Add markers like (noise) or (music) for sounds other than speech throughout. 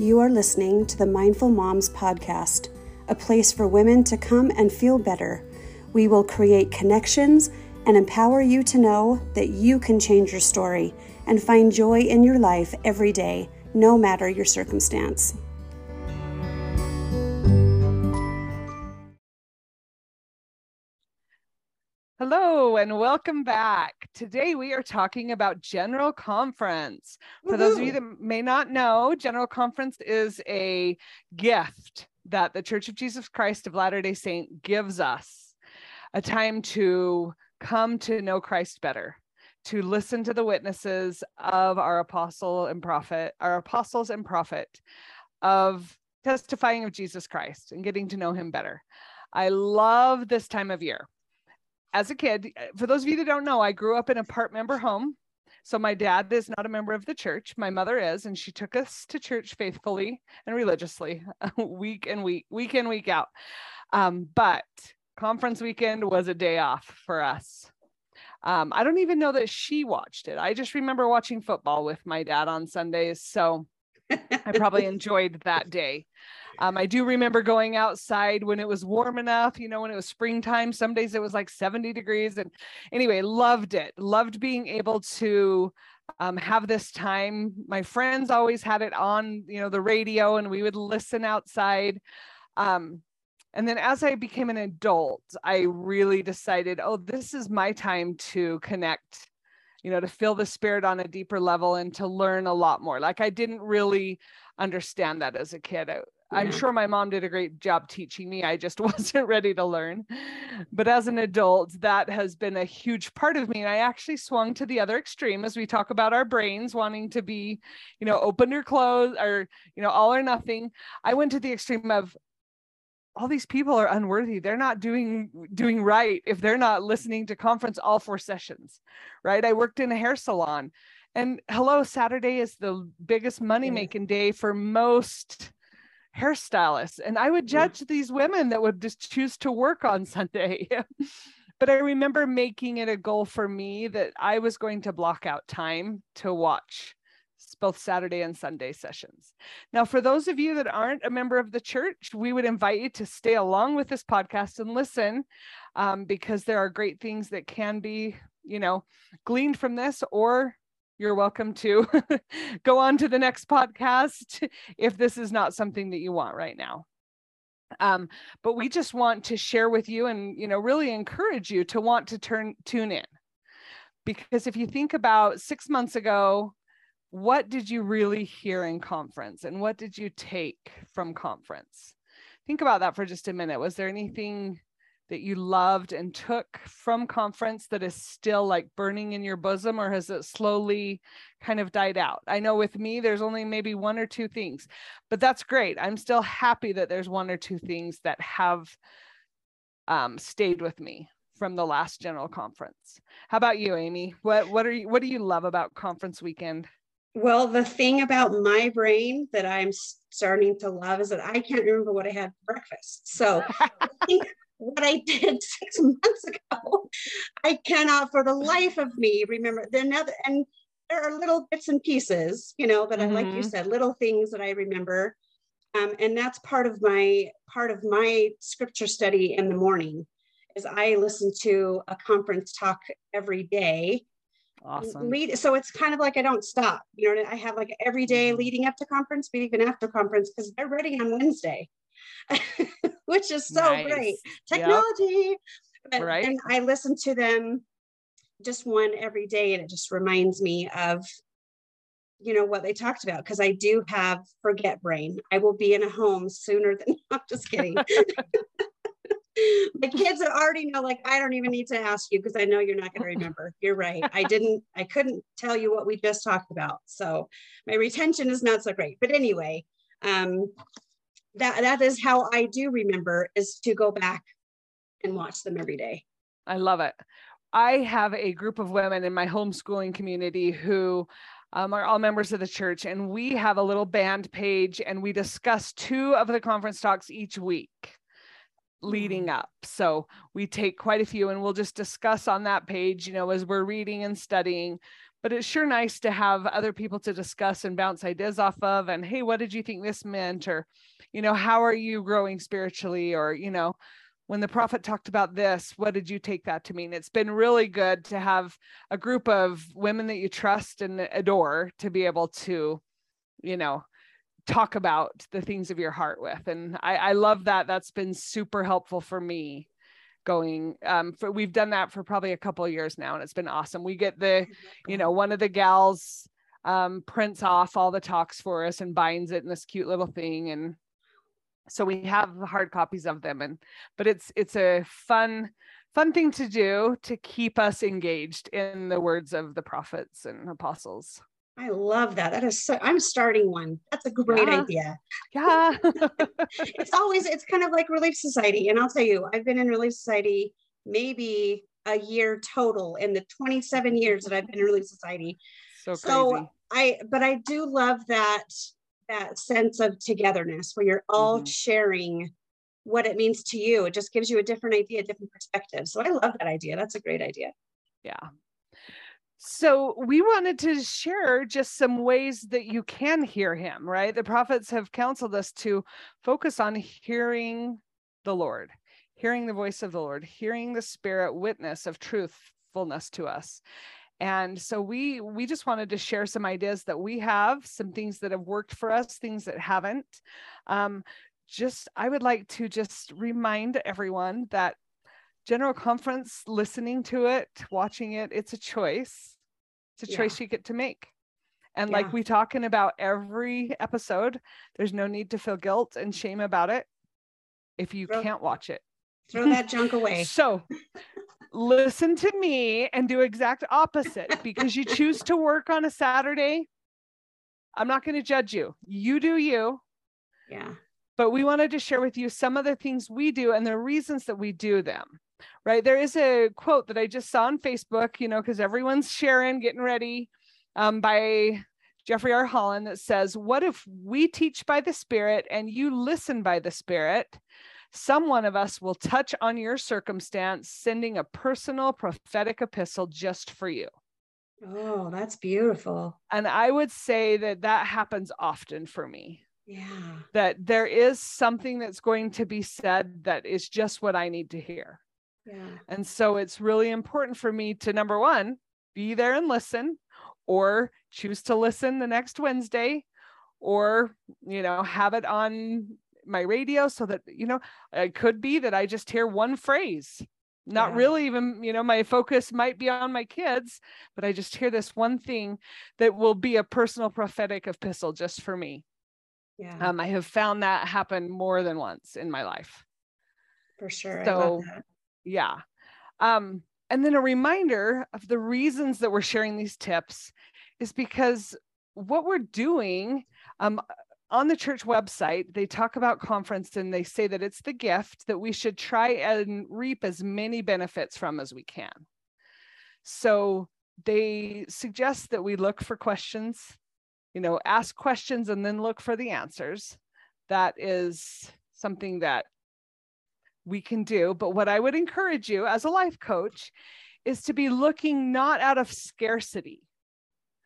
You are listening to the Mindful Moms podcast, a place for women to come and feel better. We will create connections and empower you to know that you can change your story and find joy in your life every day, no matter your circumstance. And welcome back. Today we are talking about General Conference. For those of you that may not know, General Conference is a gift that the Church of Jesus Christ of Latter day Saint gives us a time to come to know Christ better, to listen to the witnesses of our apostle and prophet, our apostles and prophet of testifying of Jesus Christ and getting to know him better. I love this time of year as a kid, uh, for those of you that don't know, I grew up in a part member home. So my dad is not a member of the church. My mother is, and she took us to church faithfully and religiously, (laughs) week and week, week in, week out. Um, but conference weekend was a day off for us. Um, I don't even know that she watched it. I just remember watching football with my dad on Sundays. So I probably enjoyed that day. Um, I do remember going outside when it was warm enough, you know, when it was springtime. Some days it was like 70 degrees. And anyway, loved it. Loved being able to um, have this time. My friends always had it on, you know, the radio, and we would listen outside. Um, and then as I became an adult, I really decided, oh, this is my time to connect you know to feel the spirit on a deeper level and to learn a lot more like i didn't really understand that as a kid I, I'm mm-hmm. sure my mom did a great job teaching me. I just (laughs) wasn't ready to learn. But as an adult, that has been a huge part of me. And I actually swung to the other extreme as we talk about our brains wanting to be, you know, open or close or, you know, all or nothing. I went to the extreme of all these people are unworthy they're not doing doing right if they're not listening to conference all four sessions right? I worked in a hair salon and hello saturday is the biggest money making day for most hairstylists and i would mm. judge these women that would just choose to work on sunday. (laughs) But i remember making it a goal for me that i was going to block out time to watch both saturday and sunday sessions. Now for those of you that aren't a member of the church we would invite you to stay along with this podcast and listen um, because there are great things that can be you know gleaned from this or you're welcome to (laughs) go on to the next podcast (laughs) if this is not something that you want right now. Um, but we just want to share with you and you know really encourage you to want to turn tune in. Because if you think about six months ago what did you really hear in conference and what did you take from conference? Think about that for just a minute. Was there anything that you loved and took from conference that is still like burning in your bosom or has it slowly kind of died out? I know with me there's only maybe one or two things but that's great. I'm still happy that there's one or two things that have um, stayed with me from the last general conference. How about you amy? What what are you what do you love about conference weekend well, the thing about my brain that I'm starting to love is that I can't remember what I had for breakfast. So (laughs) I think what I did (laughs) six months ago. I cannot for the life of me remember the another and there are little bits and pieces, you know, that mm-hmm. I like you mm-hmm. said, little things that I remember. Um, and that's part of my part of my scripture study in the morning is I listen to a conference talk every day. Awesome. Lead, so it's kind of like I don't stop. You know, I have like every day mm-hmm. leading up to conference, but even after conference, because they're ready on Wednesday. (laughs) which is so nice. great. Technology. Yep. right. And I listen to them just one every day, and it just reminds me of you know what they talked about because I do have forget brain. I will be in a home sooner than (laughs) I'm just kidding. (laughs) (laughs) my kids already know like i don't even need to ask you because i know you're not going (laughs) to remember. You're right. I didn't i couldn't tell you what we just talked about. So my retention is not so great. But anyway um that that is how I do remember is to go back and watch them every day. I love it. I have a group of women in my homeschooling community who um, are all members of the church, and we have a little band page, and we discuss two of the conference talks each week leading mm. up. So we take quite a few, and we'll just discuss on that page, you know, as we're reading and studying. but it's sure nice to have other people to discuss and bounce ideas off of and hey what did you think this meant or you know how are you growing spiritually or you know when the prophet talked about this what did you take that to mean it's been really good to have a group of women that you trust and adore to be able to you know talk about the things of your heart with and i, I love that. That's been super helpful for me going um for we've done that for probably a couple of years now and it's been awesome. We get the you know one of the gals um prints off all the talks for us and binds it in this cute little thing and so we have hard copies of them and but it's it's a fun fun thing to do to keep us engaged in the words of the prophets and apostles I love that. That is so I'm starting one. That's a great yeah. idea. Yeah. (laughs) it's always it's kind of like Relief Society. And I'll tell you, I've been in Relief Society maybe a year total in the 27 years that I've been in Relief Society. So, so I but I do love that that sense of togetherness where you're all mm-hmm. sharing what it means to you. It just gives you a different idea, different perspective. So I love that idea. That's a great idea. Yeah. So we wanted to share just some ways that you can hear him, right? The prophets have counseled us to focus on hearing the Lord, hearing the voice of the Lord, hearing the spirit witness of truthfulness to us. And so we we just wanted to share some ideas that we have, some things that have worked for us, things that haven't. Um, just I would like to just remind everyone that general conference listening to it watching it it's a choice. It's a choice yeah. you get to make. And yeah. like we talking about every episode there's no need to feel guilt and shame about it if you throw, can't watch it. Throw that (laughs) junk away. So listen to me and do exact opposite (laughs) because you choose to work on a saturday. I'm not going to judge you. You do you. Yeah. But we wanted to share with you some of the things we do and the reasons that we do them right? There is a quote that I just saw on Facebook, you know, because everyone's sharing, getting ready um, by Jeffrey R. Holland that says, What if we teach by the Spirit and you listen by the Spirit? Some one of us will touch on your circumstance, sending a personal prophetic epistle just for you. Oh, that's beautiful. And I would say that that happens often for me. Yeah. That there is something that's going to be said that is just what I need to hear. Yeah. And so it's really important for me to number one, be there and listen, or choose to listen the next Wednesday, or, you know, have it on my radio so that, you know, it could be that I just hear one phrase. Not yeah. really even, you know, my focus might be on my kids, but I just hear this one thing that will be a personal prophetic epistle just for me. Yeah. Um, I have found that happen more than once in my life. For sure. So yeah. Um, and then a reminder of the reasons that we're sharing these tips is because what we're doing um, on the church website, they talk about conference and they say that it's the gift that we should try and reap as many benefits from as we can. So they suggest that we look for questions, you know, ask questions and then look for the answers. That is something that we can do. But what I would encourage you as a life coach is to be looking not out of scarcity.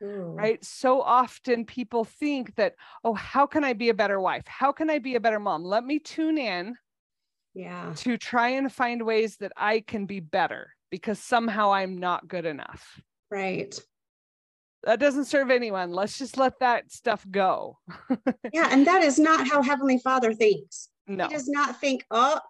Ooh. Right. So often people think that, oh, how can I be a better wife? How can I be a better mom? Let me tune in yeah. to try and find ways that I can be better because somehow I'm not good enough. Right. That doesn't serve anyone. Let's just let that stuff go. yeah. And that is not (laughs) how Heavenly Father thinks. No. He does not think, oh,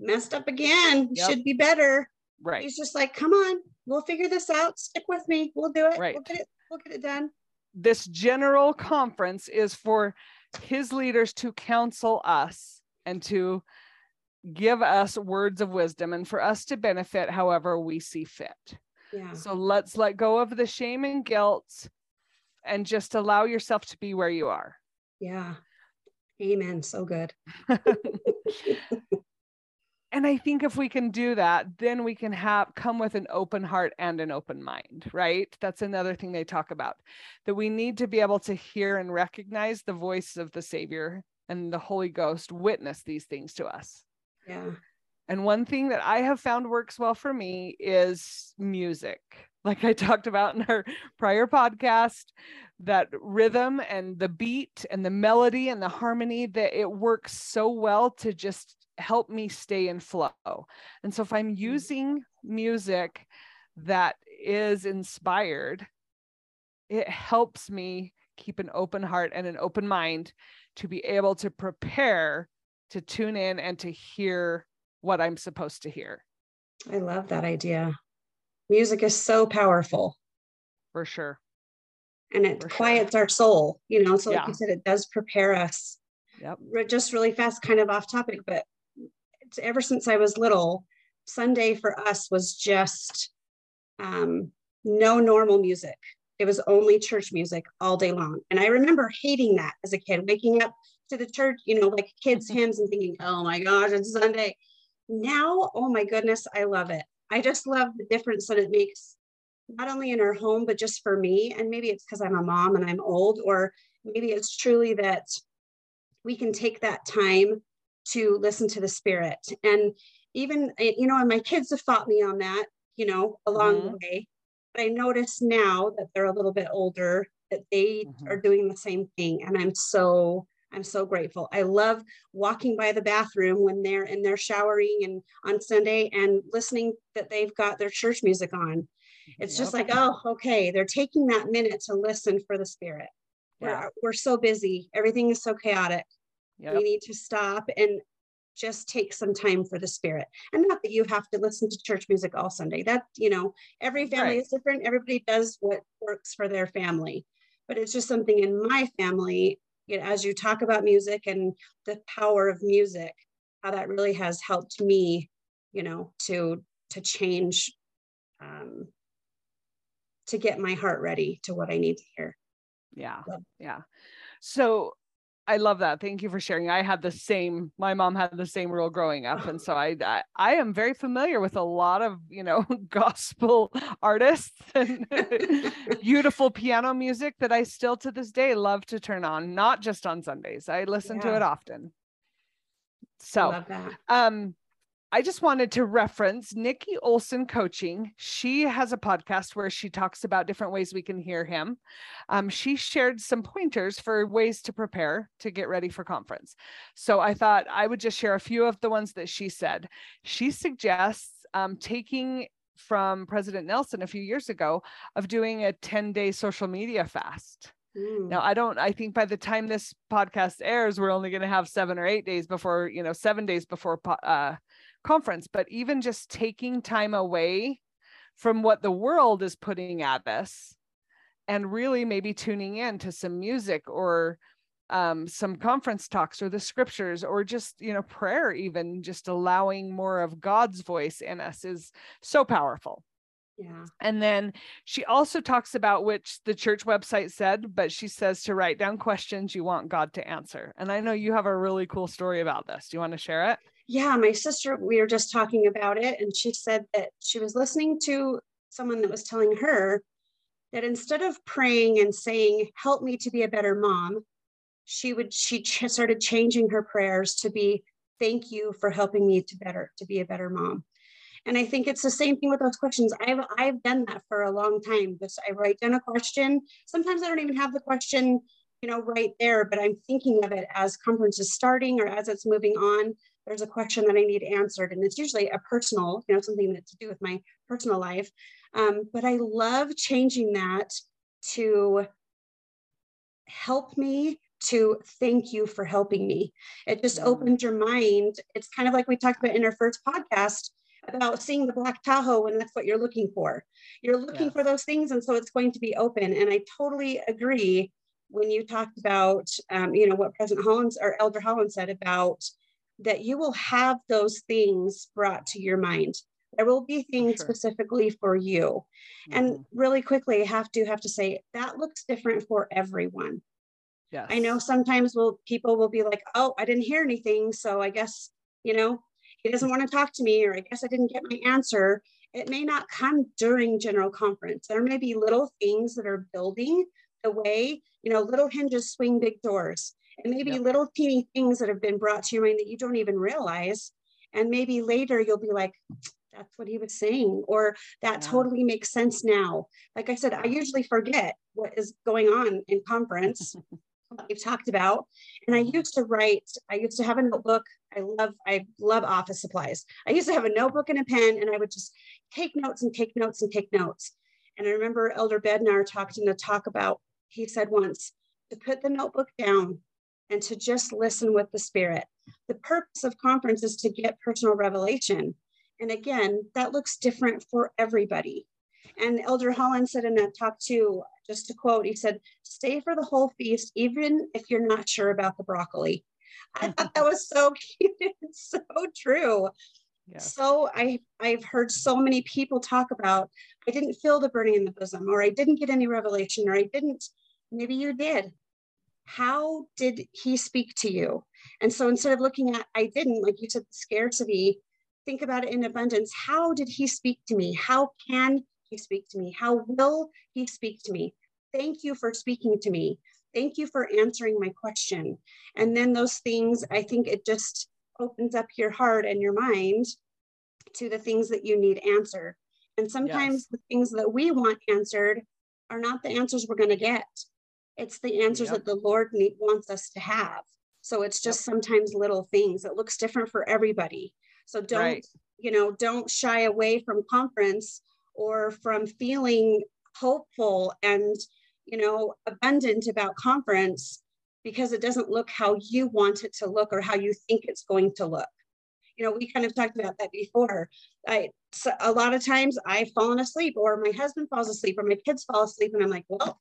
messed up again. Yep. Should be better. Right. He's just like, come on, we'll figure this out. Stick with me. We'll do it. Right. We'll get it. We'll get it done. This general conference is for his leaders to counsel us and to give us words of wisdom and for us to benefit however we see fit. Yeah. So let's let go of the shame and guilt and just allow yourself to be where you are. Yeah. Amen. So good. (laughs) and i think if we can do that then we can have come with an open heart and an open mind right? That's another thing they talk about that we need to be able to hear and recognize the voice of the savior and the holy ghost witness these things to us. Yeah. And one thing that I have found works well for me is music. (laughs) Like I talked about in our prior podcast, that rhythm and the beat and the melody and the harmony that it works so well to just help me stay in flow. And so if I'm mm. using music that is inspired, it helps me keep an open heart and an open mind to be able to prepare to tune in and to hear what I'm supposed to hear. I love that idea. Music is so powerful. For sure. And it For quiets sure. our soul, you know. So, like yeah. you said, it does prepare us. Yep. Just really fast, kind of off topic, but ever since I was little, Sunday for us was just um, no normal music. It was only church music all day long. And I remember hating that as a kid, waking up to the church, you know, like kids' hymns and thinking, oh my gosh, it's Sunday. Now, oh my goodness, I love it. I just love the difference that it makes, not only in our home, but just for me. And maybe it's because I'm a mom and I'm old, or maybe it's truly that we can take that time to listen to the spirit. And even, you know, and my kids have fought me on that, you know, along mm-hmm. the way. But I notice now that they're a little bit older that they mm-hmm. are doing the same thing. And I'm so, I'm so grateful. I love walking by the bathroom when they're in there showering and on Sunday and listening that they've got their church music on. It's yep. just like, oh, okay, they're taking that minute to listen for the spirit. Yeah. We're, we're so busy. Everything is so chaotic. Yep. We need to stop and just take some time for the spirit. And not that you have to listen to church music all Sunday. That, you know, every family right. is different. Everybody does what works for their family. But it's just something in my family, you know, as you talk about music and the power of music, how that really has helped me, you know, to to change um to get my heart ready to what I need to hear. Yeah. Yeah. So I love that. Thank you for sharing. I had the same. My mom had the same rule growing up, and so I, I, I am very familiar with a lot of you know (laughs) gospel artists (laughs) and (laughs) beautiful piano music that I still to this day love to turn on. Not just on Sundays. I listen yeah. to it often. So, um, I just wanted to reference Nikki Olson Coaching. She has a podcast where she talks about different ways we can hear him. Um, she shared some pointers for ways to prepare to get ready for conference. So I thought I would just share a few of the ones that she said. She suggests um, taking from President Nelson a few years ago of doing a 10 day social media fast. Mm. Now, I don't, I think by the time this podcast airs, we're only going to have seven or eight days before, you know, seven days before uh, conference, but even just taking time away from what the world is putting at us and really maybe tuning in to some music or um, some conference talks or the scriptures or just you know prayer even just allowing more of god's voice in us is so powerful yeah. And then she also talks about which the church website said, but she says to write down questions you want God to answer. And I know you have a really cool story about this. Do you want to share it? yeah, my sister, we were just talking about it, and she said that she was listening to someone that was telling her that instead of praying and saying, Help me to be a better mom, she would, she ch- started changing her prayers to be, Thank you for helping me to better, to be a better mom. And I think it's the same thing with those questions. I've I've done that for a long time. Just I write down a question. Sometimes I don't even have the question, you know, right there, but I'm thinking of it as conference is starting or as it's moving on there's a question that I need answered. And it's usually a personal, you know, something that to do with my personal life. Um, but I love changing that to help me to thank you for helping me. It just yeah. opened your mind. It's kind of like we talked about in our first podcast about seeing the black Tahoe when that's what you're looking for. You're looking for those things, and so it's going to be open. And I totally agree when you talked about, um, you know, what President Hollins or Elder Holland said about that you will have those things brought to your mind. There will be things sure. specifically for you. Mm-hmm. And really quickly, I have to have to say that looks different for everyone. Yes. I know sometimes will people will be like, oh, I didn't hear anything. So I guess, you know, he doesn't want to talk to me, or I guess I didn't get my answer. It may not come during general conference. There may be little things that are building the way, you know, little hinges swing big doors and maybe yep. little teeny things that have been brought to your mind that you don't even realize And maybe later you'll be like, that's what he was saying, or that yeah. totally makes sense now. Like I said, I usually forget what is going on in conference. (laughs) what we've talked about. And I mm-hmm. used to write, I used to have a notebook. I love, I love office supplies. I used to have a notebook and a pen, and I would just take notes and take notes and take notes. And I remember Elder Bednar talking to talk about, he said once, to put the notebook down and to just listen with the spirit. The purpose of conference is to get personal revelation. And again, that looks different for everybody. And Elder Holland said in that talk too, just to quote, he said, stay for the whole feast, even if you're not sure about the broccoli. I (laughs) thought that was so cute. (laughs) It's so true. Yeah. So I I've heard so many people talk about I didn't feel the burning in the bosom, or I didn't get any revelation, or I didn't. Maybe you did. How did he speak to you? And so instead of looking at I didn't, like you said, scarcity, think about it in abundance. How did he speak to me? How can he speak to me? How will he speak to me? Thank you for speaking to me. Thank you for answering my question. And then those things, I think it just opens up your heart and your mind to the things that you need answered. And sometimes yes. the things that we want answered are not the answers we're going to get. It's the answers yep. that the Lord need, wants us to have. So it's just yep. sometimes little things. It looks different for everybody. So don't, right. you know, don't shy away from conference or from feeling hopeful and, you know, abundant about conference because it doesn't look how you want it to look or how you think it's going to look. You know, we kind of talked about that before. I so a lot of times I've fallen asleep or my husband falls asleep or my kids fall asleep and I'm like, well,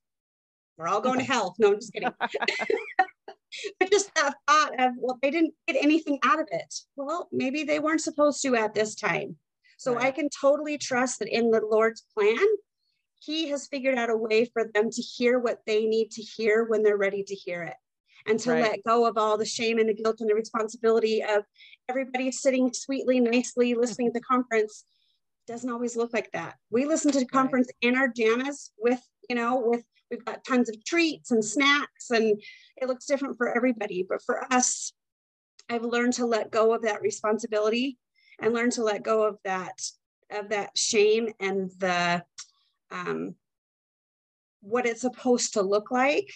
we're all going to hell. No, I'm just kidding. (laughs) (laughs) but just that thought of, well, they didn't get anything out of it. Well, maybe they weren't supposed to at this time. So right. I can totally trust that in the Lord's plan, He has figured out a way for them to hear what they need to hear when they're ready to hear it and to right. let go of all the shame and the guilt and the responsibility of everybody sitting sweetly, nicely (laughs) listening to the conference doesn't always look like that. We listen to the conference right. in our jammies with, you know, with we've got tons of treats and snacks and it looks different for everybody. But for us, I've learned to let go of that responsibility and learn to let go of that of that shame and the um, what it's supposed to look like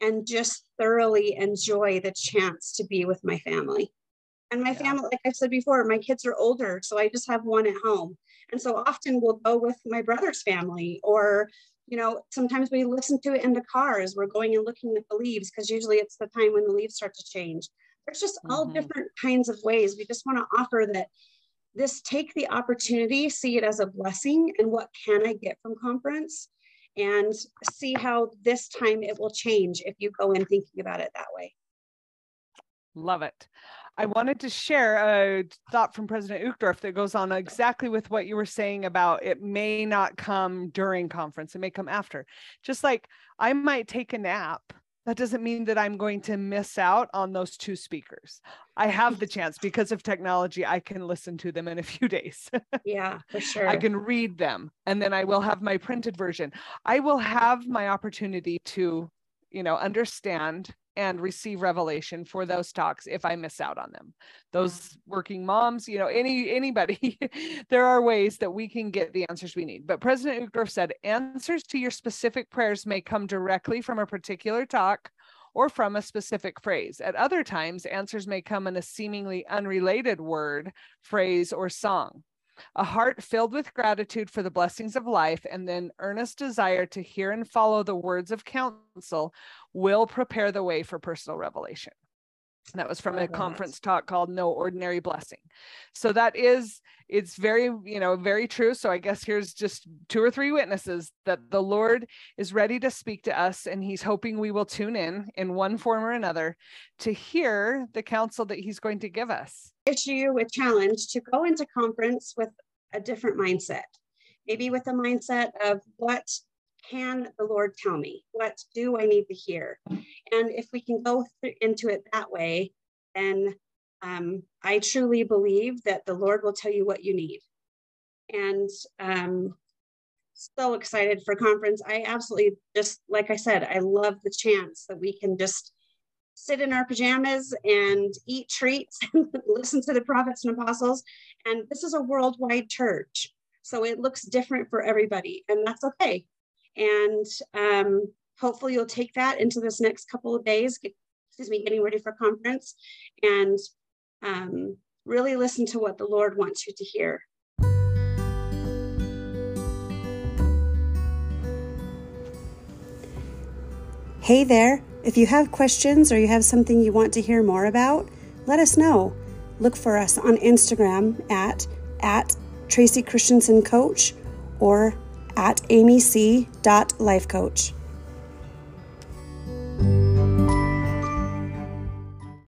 and just thoroughly enjoy the chance to be with my family. And my yeah. family like i said before my kids are older so i just have one at home. And so often we'll go with my brother's family or you know sometimes we listen to it in the car as we're going and looking at the leaves because usually it's the time when the leaves start to change. There's just all mm-hmm. different kinds of ways. We just want to offer that this take the opportunity, see it as a blessing, and what can I get from conference, and see how this time it will change if you go in thinking about it that way. Love it. I wanted to share a thought from President Uchtdorf that goes on exactly with what you were saying about it may not come during conference, it may come after. Just like I might take a nap that doesn't mean that I'm going to miss out on those two speakers. I have the chance (laughs) because of technology, I can listen to them in a few days. (laughs) yeah, for sure. I can read them and then I will have my printed version. I will have my opportunity to, you know, understand and receive revelation for those talks if I miss out on them. Mm. Those working moms, you know, any anybody, (laughs) there are ways that we can get the answers we need. But President Uchtdorf said answers to your specific prayers may come directly from a particular talk or from a specific phrase. At other times, answers may come in a seemingly unrelated word, phrase, or song a heart filled with gratitude for the blessings of life, and then earnest desire to hear and follow the words of counsel will prepare the way for personal revelation. That was from a conference talk called No Ordinary Blessing. So that is, it's very, you know, very true. So I guess here's just two or three witnesses that the Lord is ready to speak to us and he's hoping we will tune in in one form or another to hear the counsel that he's going to give us. Issue a challenge to go into conference with a different mindset, maybe with a mindset of what can the Lord tell me? What do I need to hear? And if we can go into it that way, then um, I truly believe that the Lord will tell you what you need. And um, so excited for conference. I absolutely just, like I said, I love the chance that we can just sit in our pajamas and eat treats (laughs) and listen to the prophets and apostles. And this is a worldwide church. So it looks different for everybody, and that's okay. And um, hopefully, you'll take that into this next couple of days, get, excuse me, getting ready for conference, and um, really listen to what the Lord wants you to hear. Hey there! If you have questions or you have something you want to hear more about, let us know. Look for us on Instagram at, at Tracy Christensen Coach or at amyc.lifecoach.